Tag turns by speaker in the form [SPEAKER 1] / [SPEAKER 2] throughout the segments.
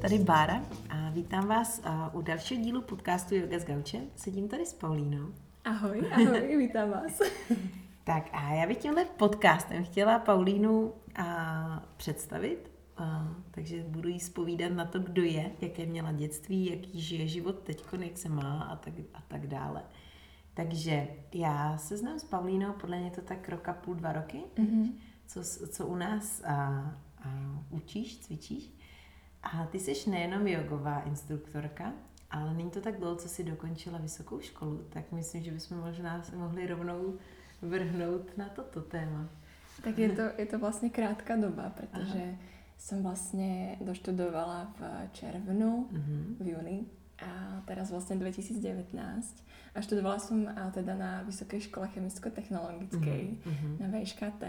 [SPEAKER 1] tady Bára a vítám vás u dalšího dílu podcastu Yoga s Gaučem. Sedím tady s Paulínou.
[SPEAKER 2] Ahoj, ahoj, vítám vás.
[SPEAKER 1] tak a já bych tímhle podcastem chtěla Paulínu a, představit, a, takže budu jí spovídat na to, kdo je, jaké měla dětství, jaký žije život teď, jak se má a tak, a tak dále. Takže já se znám s Paulínou, podle mě to tak roka půl, dva roky, mm-hmm. co, co u nás a, a učíš, cvičíš. A ty jsi nejenom jogová instruktorka, ale není to tak dlouho, co jsi dokončila vysokou školu, tak myslím, že bychom možná se mohli rovnou vrhnout na toto téma.
[SPEAKER 2] Tak je to, je to vlastně krátká doba, protože Aha. jsem vlastně doštudovala v červnu, uh-huh. v júni a teraz vlastne 2019 a študovala som a teda na Vysokej škole chemicko-technologickej, uh-huh. na VŠKT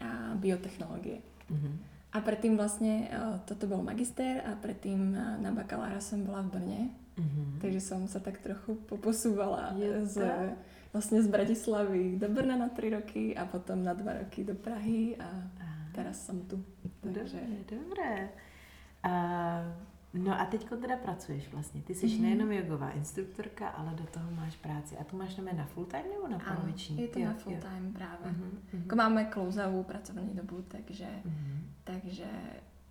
[SPEAKER 2] a biotechnológie. Uh-huh. A predtým vlastne, e, toto bol magister a predtým e, na bakalára som bola v Brne. Mm-hmm. Takže som sa tak trochu poposúvala z, vlastne z Bratislavy do Brna na 3 roky a potom na 2 roky do Prahy a Aha. teraz som tu.
[SPEAKER 1] Takže... Dobré, dobré. A No a teď teda pracuješ vlastně. Ty jsi mm-hmm. nejenom jogová instruktorka, ale do toho máš práci. A tu máš na full time nebo na poloviční?
[SPEAKER 2] je to jo, na full time jo. právě. Mm-hmm. Jako máme klouzavou pracovní dobu, takže, mm-hmm. takže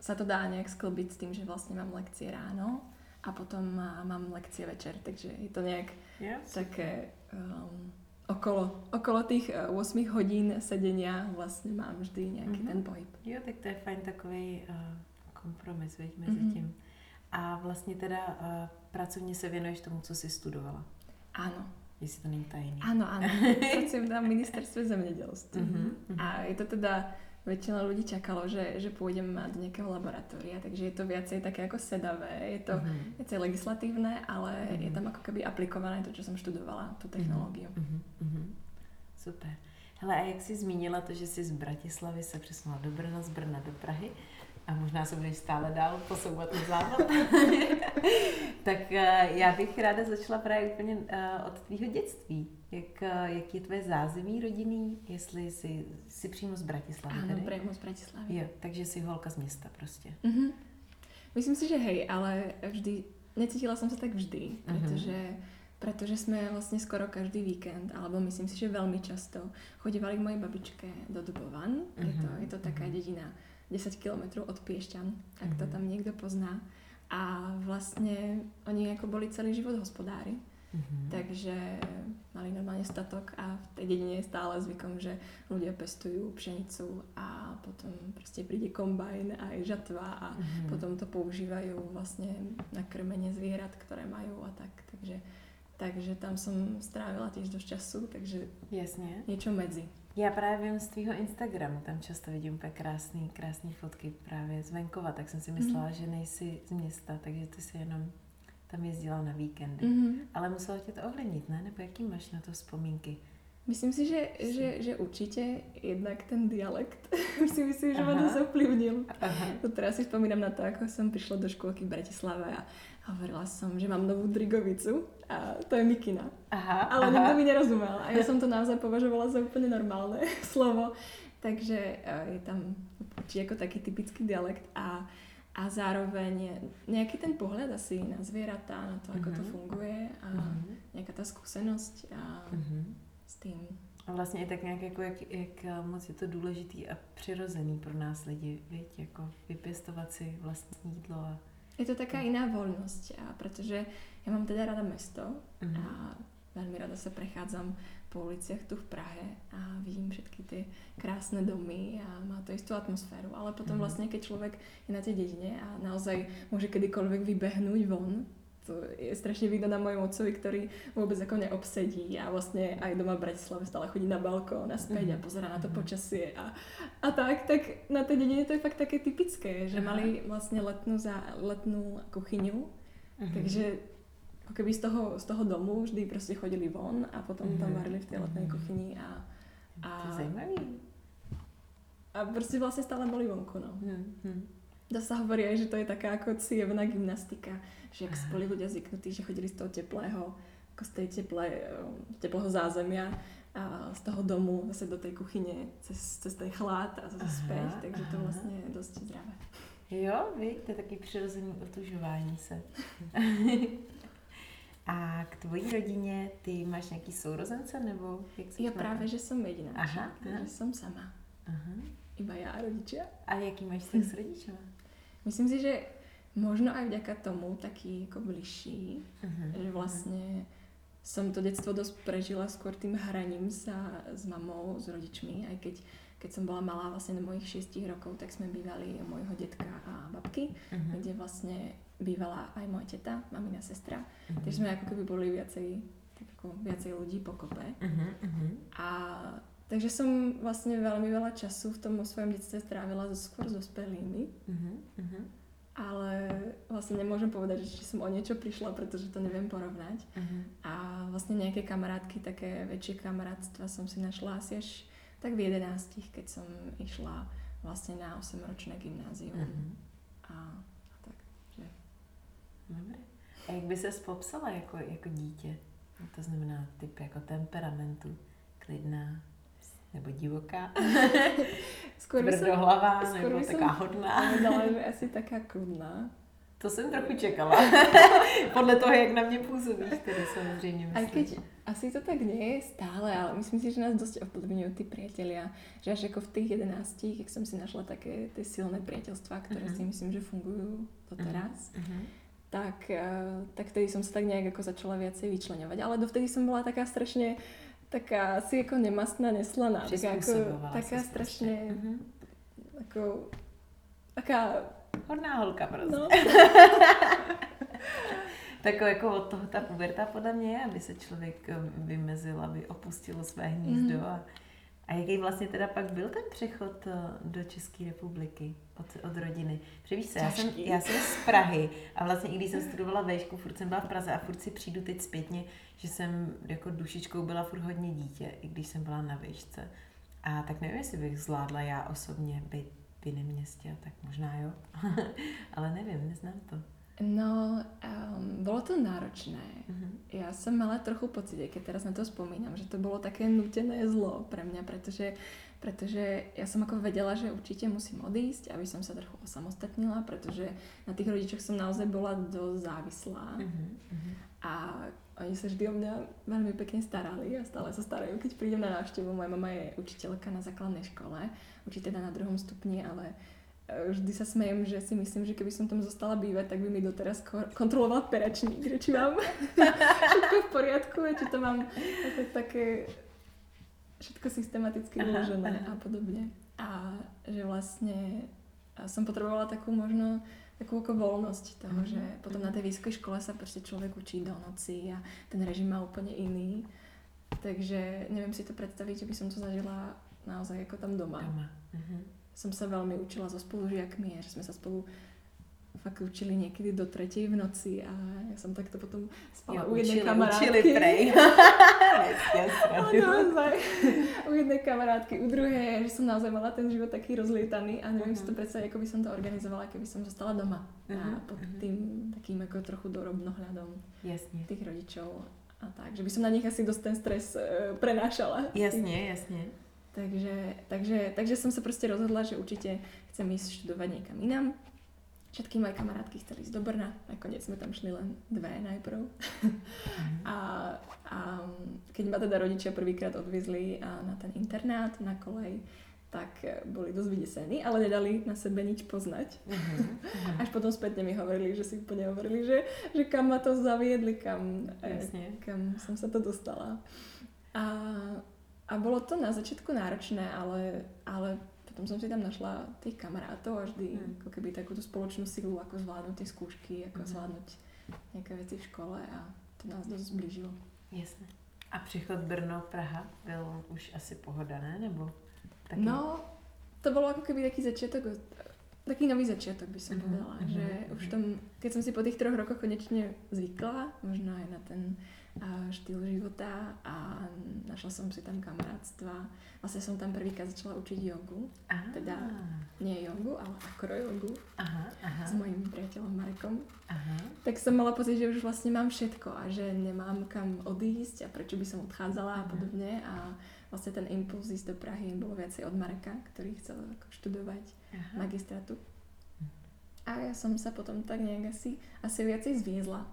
[SPEAKER 2] sa to dá nejak sklbiť s tým, že vlastne mám lekcie ráno a potom mám lekcie večer, takže je to nejak yes. také um, okolo, okolo tých 8 uh, hodín sedenia vlastne mám vždy nejaký mm-hmm. ten pohyb.
[SPEAKER 1] Jo, tak to je fajn takový uh, kompromis, veď, mezi mm-hmm. tím. A vlastně teda uh, pracovně se věnuješ tomu, co jsi studovala.
[SPEAKER 2] Áno.
[SPEAKER 1] Jestli to není tajný.
[SPEAKER 2] Áno, áno. Pracujem na ministerstve zemědělství. Uh-huh, uh-huh. A je to teda, väčšina ľudí čakalo, že, že pôjdem do nejakého laboratória, takže je to viacej také ako sedavé, je to uh-huh. viacej legislatívne, ale uh-huh. je tam ako keby aplikované to, čo som študovala, tú technológiu. Uh-huh. Uh-huh.
[SPEAKER 1] Super. Hele, a jak jsi zmínila to, že jsi z Bratislavy se přesunula do Brna, z Brna do Prahy, a možná se budeš stále dál posouvat na západ, tak eh, já bych ráda začala právě úplně eh, od tvýho dětství. Jak, eh, jak je tvoje zázemí rodinný, jestli jsi, jsi přímo z Bratislavy
[SPEAKER 2] Áno, tady? přímo z Bratislavy.
[SPEAKER 1] Jo, takže jsi holka z města prostě.
[SPEAKER 2] Mm-hmm. Myslím si, že hej, ale vždy, necítila som sa tak vždy, mhm. pretože, mm-hmm. pretože sme vlastne skoro každý víkend, alebo myslím si, že veľmi často chodívali k mojej babičke do Dubovan. Mm-hmm. Je, to, mhm. je to taká mm-hmm. dedina 10 km od Piešťan, ak mm-hmm. to mhm. tam niekto pozná. A vlastne oni ako boli celý život hospodári, mm-hmm. takže mali normálne statok a v tej dedine je stále zvykom, že ľudia pestujú pšenicu a potom proste príde kombajn a aj žatva a mm-hmm. potom to používajú vlastne na krmenie zvierat, ktoré majú a tak. Takže, takže tam som strávila tiež dosť času, takže
[SPEAKER 1] Jasne.
[SPEAKER 2] niečo medzi.
[SPEAKER 1] Já právě vím z tvýho Instagramu, tam často vidím úplně krásný, krásný fotky právě z venkova, tak jsem si myslela, mm. že nejsi z města, takže ty si jenom tam jezdila na víkendy. Mm-hmm. Ale muselo tě to ovlivnit, ne? Nebo jaký máš na to vzpomínky?
[SPEAKER 2] Myslím si, že, že, že určite jednak ten dialekt si myslím, že Aha. ma to ovplyvnil. To teraz si spomínam na to, ako som prišla do škôlky v Bratislave a hovorila som, že mám novú drigovicu a to je mikina. Aha, Ale aha. nikto mi nerozumel a ja som to naozaj považovala za úplne normálne slovo. Takže e, je tam určite ako taký typický dialekt a, a zároveň nejaký ten pohľad asi na zvieratá, na to, ako uh-huh. to mhm. funguje a uh-huh. nejaká tá skúsenosť a uh-huh. s tým.
[SPEAKER 1] A vlastně i tak nějak jako jak, jak moc je to důležitý a přirozený pro nás lidi, viď? jako vypěstovat si vlastní jídlo a
[SPEAKER 2] je to taká iná voľnosť, a pretože ja mám teda rada mesto uh-huh. a veľmi rada sa prechádzam po uliciach tu v Prahe a vidím všetky tie krásne domy a má to istú atmosféru. Ale potom uh-huh. vlastne, keď človek je na tej dedine a naozaj môže kedykoľvek vybehnúť von, to je strašne vidno na mojom otcovi, ktorý vôbec ako neobsedí a vlastne aj doma v Bratislave stále chodí na balkón a späť a mhm. pozera na to počasie a, a tak, tak na tej dedine to je fakt také typické, že mali vlastne letnú, za, letnú kuchyňu, uh-huh. takže ako keby z toho, z toho domu vždy proste chodili von a potom uh-huh. tam varili v tej letnej kuchyni a,
[SPEAKER 1] a, to je
[SPEAKER 2] a proste vlastne stále boli vonku, no. Uh-huh. Dá sa hovorí aj, že to je taká ako cievná gymnastika, že ak boli ľudia zvyknutí, že chodili z toho teplého, ako z tej teple, teplého zázemia a z toho domu zase do tej kuchyne cez, cez ten chlad a zase späť, takže to vlastne je dosť zdravé.
[SPEAKER 1] Jo, vy, to je taky přirozený otužování se. A k tvojí rodině ty máš nějaký sourozence, nebo jak se
[SPEAKER 2] Ja práve, že som jediná.
[SPEAKER 1] Aha,
[SPEAKER 2] takže som sama.
[SPEAKER 1] Aha.
[SPEAKER 2] Iba ja a rodičia.
[SPEAKER 1] A jaký máš vztah s rodičima?
[SPEAKER 2] Myslím si, že možno aj vďaka tomu taký ako bližší,
[SPEAKER 1] Uh-huh.
[SPEAKER 2] že vlastne som to detstvo dosť prežila skôr tým hraním sa s mamou, s rodičmi, aj keď, keď som bola malá vlastne do mojich 6 rokov, tak sme bývali u môjho detka a babky,
[SPEAKER 1] Uh-huh.
[SPEAKER 2] kde vlastne bývala aj moja teta, mamina sestra,
[SPEAKER 1] Uh-huh.
[SPEAKER 2] takže sme ako keby boli viacej, tak ako viacej ľudí pokope.
[SPEAKER 1] Uh-huh. Uh-huh.
[SPEAKER 2] A takže som vlastne veľmi veľa času v tom svojom detstve strávila so, skôr s dospelými,
[SPEAKER 1] Uh-huh. Uh-huh.
[SPEAKER 2] ale vlastne nemôžem povedať, že či som o niečo prišla, pretože to neviem porovnať.
[SPEAKER 1] Uh-huh.
[SPEAKER 2] A vlastne nejaké kamarátky, také väčšie kamarátstva som si našla asi až tak v 11, keď som išla vlastne na 8-ročné gymnázium.
[SPEAKER 1] Uh-huh.
[SPEAKER 2] A, a tak, že...
[SPEAKER 1] Dobré. A jak by se popsala jako, jako dítě? To znamená typ jako temperamentu, klidná nebo divoká,
[SPEAKER 2] som
[SPEAKER 1] tvrdohlavá
[SPEAKER 2] skôr
[SPEAKER 1] nebo taká hodná.
[SPEAKER 2] povedala, že asi taká kľudná.
[SPEAKER 1] To jsem trochu čekala. Podle toho, jak na mě působíš, tedy samozřejmě myslím.
[SPEAKER 2] Aj keď asi to tak nie je stále, ale myslím si, že nás dosť ovplyvňujú tí priatelia. Že až ako v tých 11, keď som si našla také tie silné priateľstvá, ktoré
[SPEAKER 1] Mhm.
[SPEAKER 2] si myslím, že fungujú doteraz,
[SPEAKER 1] Uh-huh.
[SPEAKER 2] Tak, eh, tak vtedy som sa tak nejak ako začala viacej vyčleňovať. Ale dovtedy som bola taká strašne taká asi ako nemastná, neslaná. Taká, ako, taká strašne.
[SPEAKER 1] Mhm.
[SPEAKER 2] ako, taká,
[SPEAKER 1] Hodná holka prostě.
[SPEAKER 2] no,
[SPEAKER 1] Tak jako od toho ta puberta podle mě je, aby se člověk eh, vymezil, aby opustil své hnízdo.
[SPEAKER 2] Mhm.
[SPEAKER 1] A, a jaký vlastně teda pak byl ten přechod eh, do České republiky od, od rodiny? Protože co, já jsem, já jsem z Prahy a vlastně i když jsem studovala vešku, furt jsem byla v Praze a furt si přijdu teď zpětně, že jsem jako dušičkou byla furt hodně dítě, i když jsem byla na výšce. A tak nevím, jestli bych zvládla já osobně být v jiném městě, tak možná jo. Ale nevím, neznám to.
[SPEAKER 2] No um, bolo to náročné.
[SPEAKER 1] Mhm.
[SPEAKER 2] Ja som mala trochu pocit, keď teraz na to spomínam, že to bolo také nutené zlo pre mňa, pretože, pretože ja som ako vedela, že určite musím odísť, aby som sa trochu osamostatnila, pretože na tých rodičoch som naozaj bola dosť závislá
[SPEAKER 1] Mhm. Mhm.
[SPEAKER 2] a oni sa vždy o mňa veľmi pekne starali a stále sa starajú, keď prídem na návštevu. Moja mama je učiteľka na základnej škole, učí teda na druhom stupni, ale vždy sa smejem, že si myslím, že keby som tam zostala bývať, tak by mi doteraz ko- kontroloval peračník, že či mám všetko v poriadku a či to mám ako také všetko systematicky
[SPEAKER 1] aha.
[SPEAKER 2] a podobne. A že vlastne som potrebovala takú možno takú ako voľnosť toho, že potom na tej vysokej škole sa proste človek učí do noci a ten režim má úplne iný. Takže neviem si to predstaviť, že by som to zažila naozaj ako tam doma.
[SPEAKER 1] Doma. Mhm.
[SPEAKER 2] Som sa veľmi učila so spolužiakmi a že sme sa spolu fakt učili niekedy do tretej v noci a ja som takto potom spala
[SPEAKER 1] Jo,
[SPEAKER 2] u jednej
[SPEAKER 1] učili,
[SPEAKER 2] kamarátky.
[SPEAKER 1] učili prej.
[SPEAKER 2] Naozaj. u jednej kamarátky, u druhej, že som naozaj mala ten život taký rozlietaný a neviem si to
[SPEAKER 1] Mhm.
[SPEAKER 2] predstaviť, ako by som to organizovala, keby som zostala doma. A
[SPEAKER 1] Mhm,
[SPEAKER 2] pod
[SPEAKER 1] mhm.
[SPEAKER 2] tým takým ako trochu dorobnohľadom
[SPEAKER 1] Jasně.
[SPEAKER 2] tých rodičov a tak, že by som na nich asi dosť ten stres e, prenášala.
[SPEAKER 1] Jasně, jasně.
[SPEAKER 2] Takže, takže, takže som sa proste rozhodla, že určite chcem ísť študovať niekam inám. Všetky moje kamarátky chceli ísť do Brna, nakoniec sme tam šli len dve najprv. A, a keď ma teda rodičia prvýkrát odviezli na ten internát, na kolej, tak e, boli dosť vydesení, ale nedali na sebe nič poznať.
[SPEAKER 1] Mhm, mhm.
[SPEAKER 2] Až potom spätne mi hovorili, že si úplne hovorili, že, že kam ma to zaviedli, kam, e,
[SPEAKER 1] Jasně.
[SPEAKER 2] kam som sa to dostala. A, a bolo to na začiatku náročné, ale, ale potom som si tam našla tých kamarátov a vždy
[SPEAKER 1] Mm.
[SPEAKER 2] ako keby takúto spoločnú silu, ako zvládnuť tie skúšky, ako
[SPEAKER 1] Mhm.
[SPEAKER 2] zvládnuť nejaké veci v škole a to nás dosť zblížilo.
[SPEAKER 1] Jasně. A přechod Brno-Praha byl už asi pohoda, ne? Nebo taky?
[SPEAKER 2] No, to bolo ako keby taký začiatok, taký nový začiatok by som
[SPEAKER 1] Mhm,
[SPEAKER 2] povedala,
[SPEAKER 1] mhm,
[SPEAKER 2] že
[SPEAKER 1] mhm.
[SPEAKER 2] už tom, keď som si po tých troch rokoch konečne zvykla, možno aj na ten štýl života a našla som si tam kamarátstva. Vlastne som tam prvýkrát začala učiť jogu,
[SPEAKER 1] Aha.
[SPEAKER 2] teda nie jogu, ale akrojogu
[SPEAKER 1] Aha, aha,
[SPEAKER 2] s mojím priateľom Marekom.
[SPEAKER 1] aha.
[SPEAKER 2] Tak som mala pocit, že už vlastne mám všetko a že nemám kam odísť a prečo by som odchádzala a
[SPEAKER 1] Mhm.
[SPEAKER 2] podobne. A vlastne ten impuls ísť do Prahy bolo viacej od Mareka, ktorý chcel študovať
[SPEAKER 1] aha.
[SPEAKER 2] magistratu. a já jsem se potom tak nějak asi, asi věci zvízla.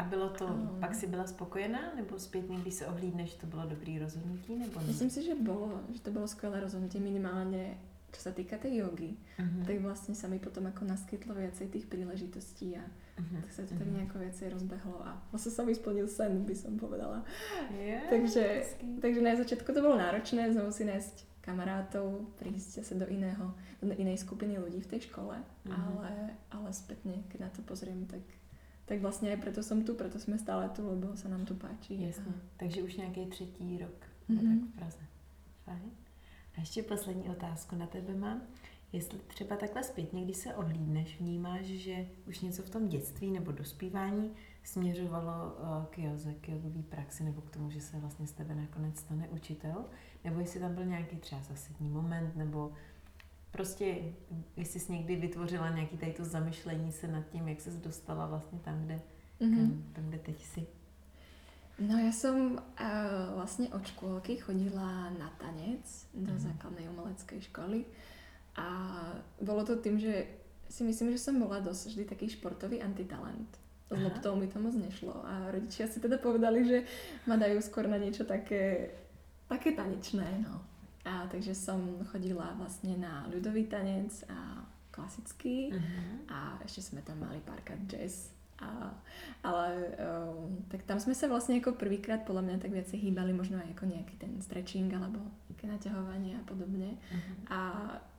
[SPEAKER 1] A bylo to,
[SPEAKER 2] Um.
[SPEAKER 1] pak si byla spokojená, nebo zpětně, když se ohlídneš, to bylo dobrý rozhodnutí, nebo ne?
[SPEAKER 2] Myslím si, že bolo, že to bolo skvelé rozhodnutie minimálne, čo sa týka tej jogy.
[SPEAKER 1] Mhm.
[SPEAKER 2] Tak vlastne sa mi potom ako naskytlo viacej tých príležitostí a
[SPEAKER 1] Mhm.
[SPEAKER 2] tak sa to tak
[SPEAKER 1] Mhm.
[SPEAKER 2] nejako viacej rozbehlo a vlastne sa mi splnil sen, by som povedala.
[SPEAKER 1] Je,
[SPEAKER 2] Takže, takže na začiatku to bolo náročné znovu si nájsť kamarátov, prísť zase do iného, do inej skupiny ľudí v tej škole,
[SPEAKER 1] Mhm.
[SPEAKER 2] ale, ale spätne, keď na to pozriem, tak, tak vlastně preto som tu, preto sme stále tu, lebo sa nám tu páči.
[SPEAKER 1] Jasně. Takže už nějaký třetí rok,
[SPEAKER 2] Mhm.
[SPEAKER 1] mm-hmm. tak v Praze. Fajn. A ještě poslední otázku na tebe mám. Jestli třeba takhle zpětně, když se ohlídneš, vnímáš, že už něco v tom dětství nebo dospívání směřovalo eh, k joze, k jogové praxi, nebo k tomu, že se vlastně z tebe nakonec stane učitel? Nebo jestli tam byl nějaký třeba zasadní moment, nebo prostě jestli jsi někdy vytvořila nějaký tady to zamyšlení se nad tím, jak se dostala vlastně tam, kde,
[SPEAKER 2] Mhm.
[SPEAKER 1] kam, tam, kde teď jsi.
[SPEAKER 2] No ja som uh, vlastne od škôlky chodila na tanec do
[SPEAKER 1] Mhm.
[SPEAKER 2] základnej umeleckej školy a bolo to tým, že si myslím, že som bola dosť vždy taký športový antitalent. S loptou mi to moc nešlo a rodičia si teda povedali, že ma dajú skôr na niečo také, také tanečné. No. A takže som chodila vlastne na ľudový tanec a klasický
[SPEAKER 1] Mhm.
[SPEAKER 2] a ešte sme tam mali párkrát jazz. A, ale um, tak tam sme sa vlastne ako prvýkrát podľa mňa tak viacej hýbali, možno aj ako nejaký ten stretching alebo nejaké naťahovanie a podobne.
[SPEAKER 1] Mhm.
[SPEAKER 2] A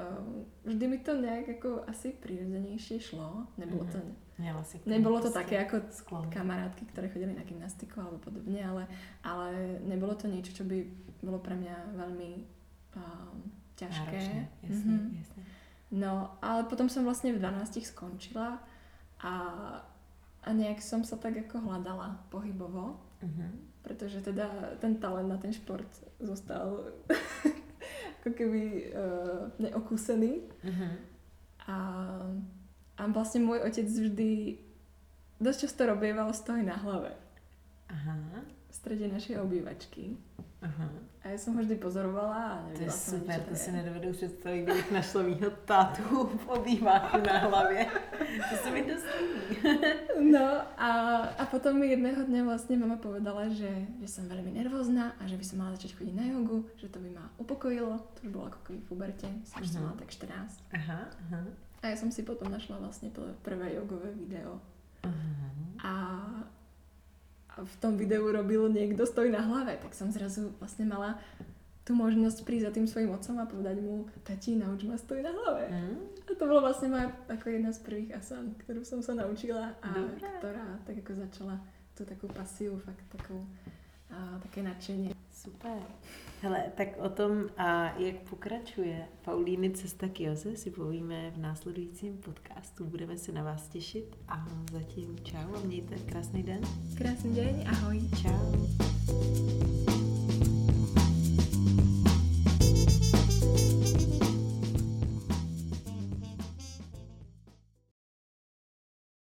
[SPEAKER 2] um, vždy mi to nejak ako asi prirodzenejšie šlo. Nebolo to,
[SPEAKER 1] Měla si k tomu
[SPEAKER 2] nebolo to také ako
[SPEAKER 1] sklon.
[SPEAKER 2] kamarátky, ktoré chodili na gymnastiku alebo podobne, ale, ale nebolo to niečo, čo by bolo pre mňa veľmi um, ťažké.
[SPEAKER 1] Náročné, jasně,
[SPEAKER 2] Mhm.
[SPEAKER 1] jasně.
[SPEAKER 2] No, ale potom som vlastne v 12 skončila a, a nejak som sa tak ako hľadala pohybovo,
[SPEAKER 1] Mhm.
[SPEAKER 2] pretože teda ten talent na ten šport zostal ako keby uh, neokúsený.
[SPEAKER 1] Mhm.
[SPEAKER 2] A, a vlastne môj otec vždy dosť často robieval stoj na hlave
[SPEAKER 1] Aha,
[SPEAKER 2] v strede našej obývačky.
[SPEAKER 1] Aha.
[SPEAKER 2] A som ho vždy pozorovala a
[SPEAKER 1] To je
[SPEAKER 2] som, ani,
[SPEAKER 1] super, to si nedovedu představit, kdybych našla mýho tátu v obýváku na hlavě. To se mi dost.
[SPEAKER 2] No a, a potom mi jedného dňa vlastne mama povedala, že, že som veľmi nervózna a že by som mala začať chodiť na jogu, že to by ma upokojilo. To už bolo ako keby v puberte, som ešte
[SPEAKER 1] Mhm.
[SPEAKER 2] mala tak 14.
[SPEAKER 1] Aha, aha.
[SPEAKER 2] A ja som si potom našla vlastne pr- prvé jogové video.
[SPEAKER 1] aha.
[SPEAKER 2] A v tom videu robil niekto stoj na hlave, tak som zrazu vlastne mala tú možnosť prísť za tým svojim otcom a povedať mu, tati, nauč ma stoj na hlave.
[SPEAKER 1] Hm?
[SPEAKER 2] A to bola vlastne moja ako jedna z prvých asan, ktorú som sa naučila a
[SPEAKER 1] Dobré.
[SPEAKER 2] ktorá tak ako začala tú takú pasiu, fakt takú, a, také nadšenie.
[SPEAKER 1] Super. Hele, tak o tom, a jak pokračuje Paulíny cesta k Joze, si povíme v následujícím podcastu. Budeme se na vás těšit a zatím čau a mějte krásný den.
[SPEAKER 2] Krásny deň, ahoj.
[SPEAKER 1] Čau.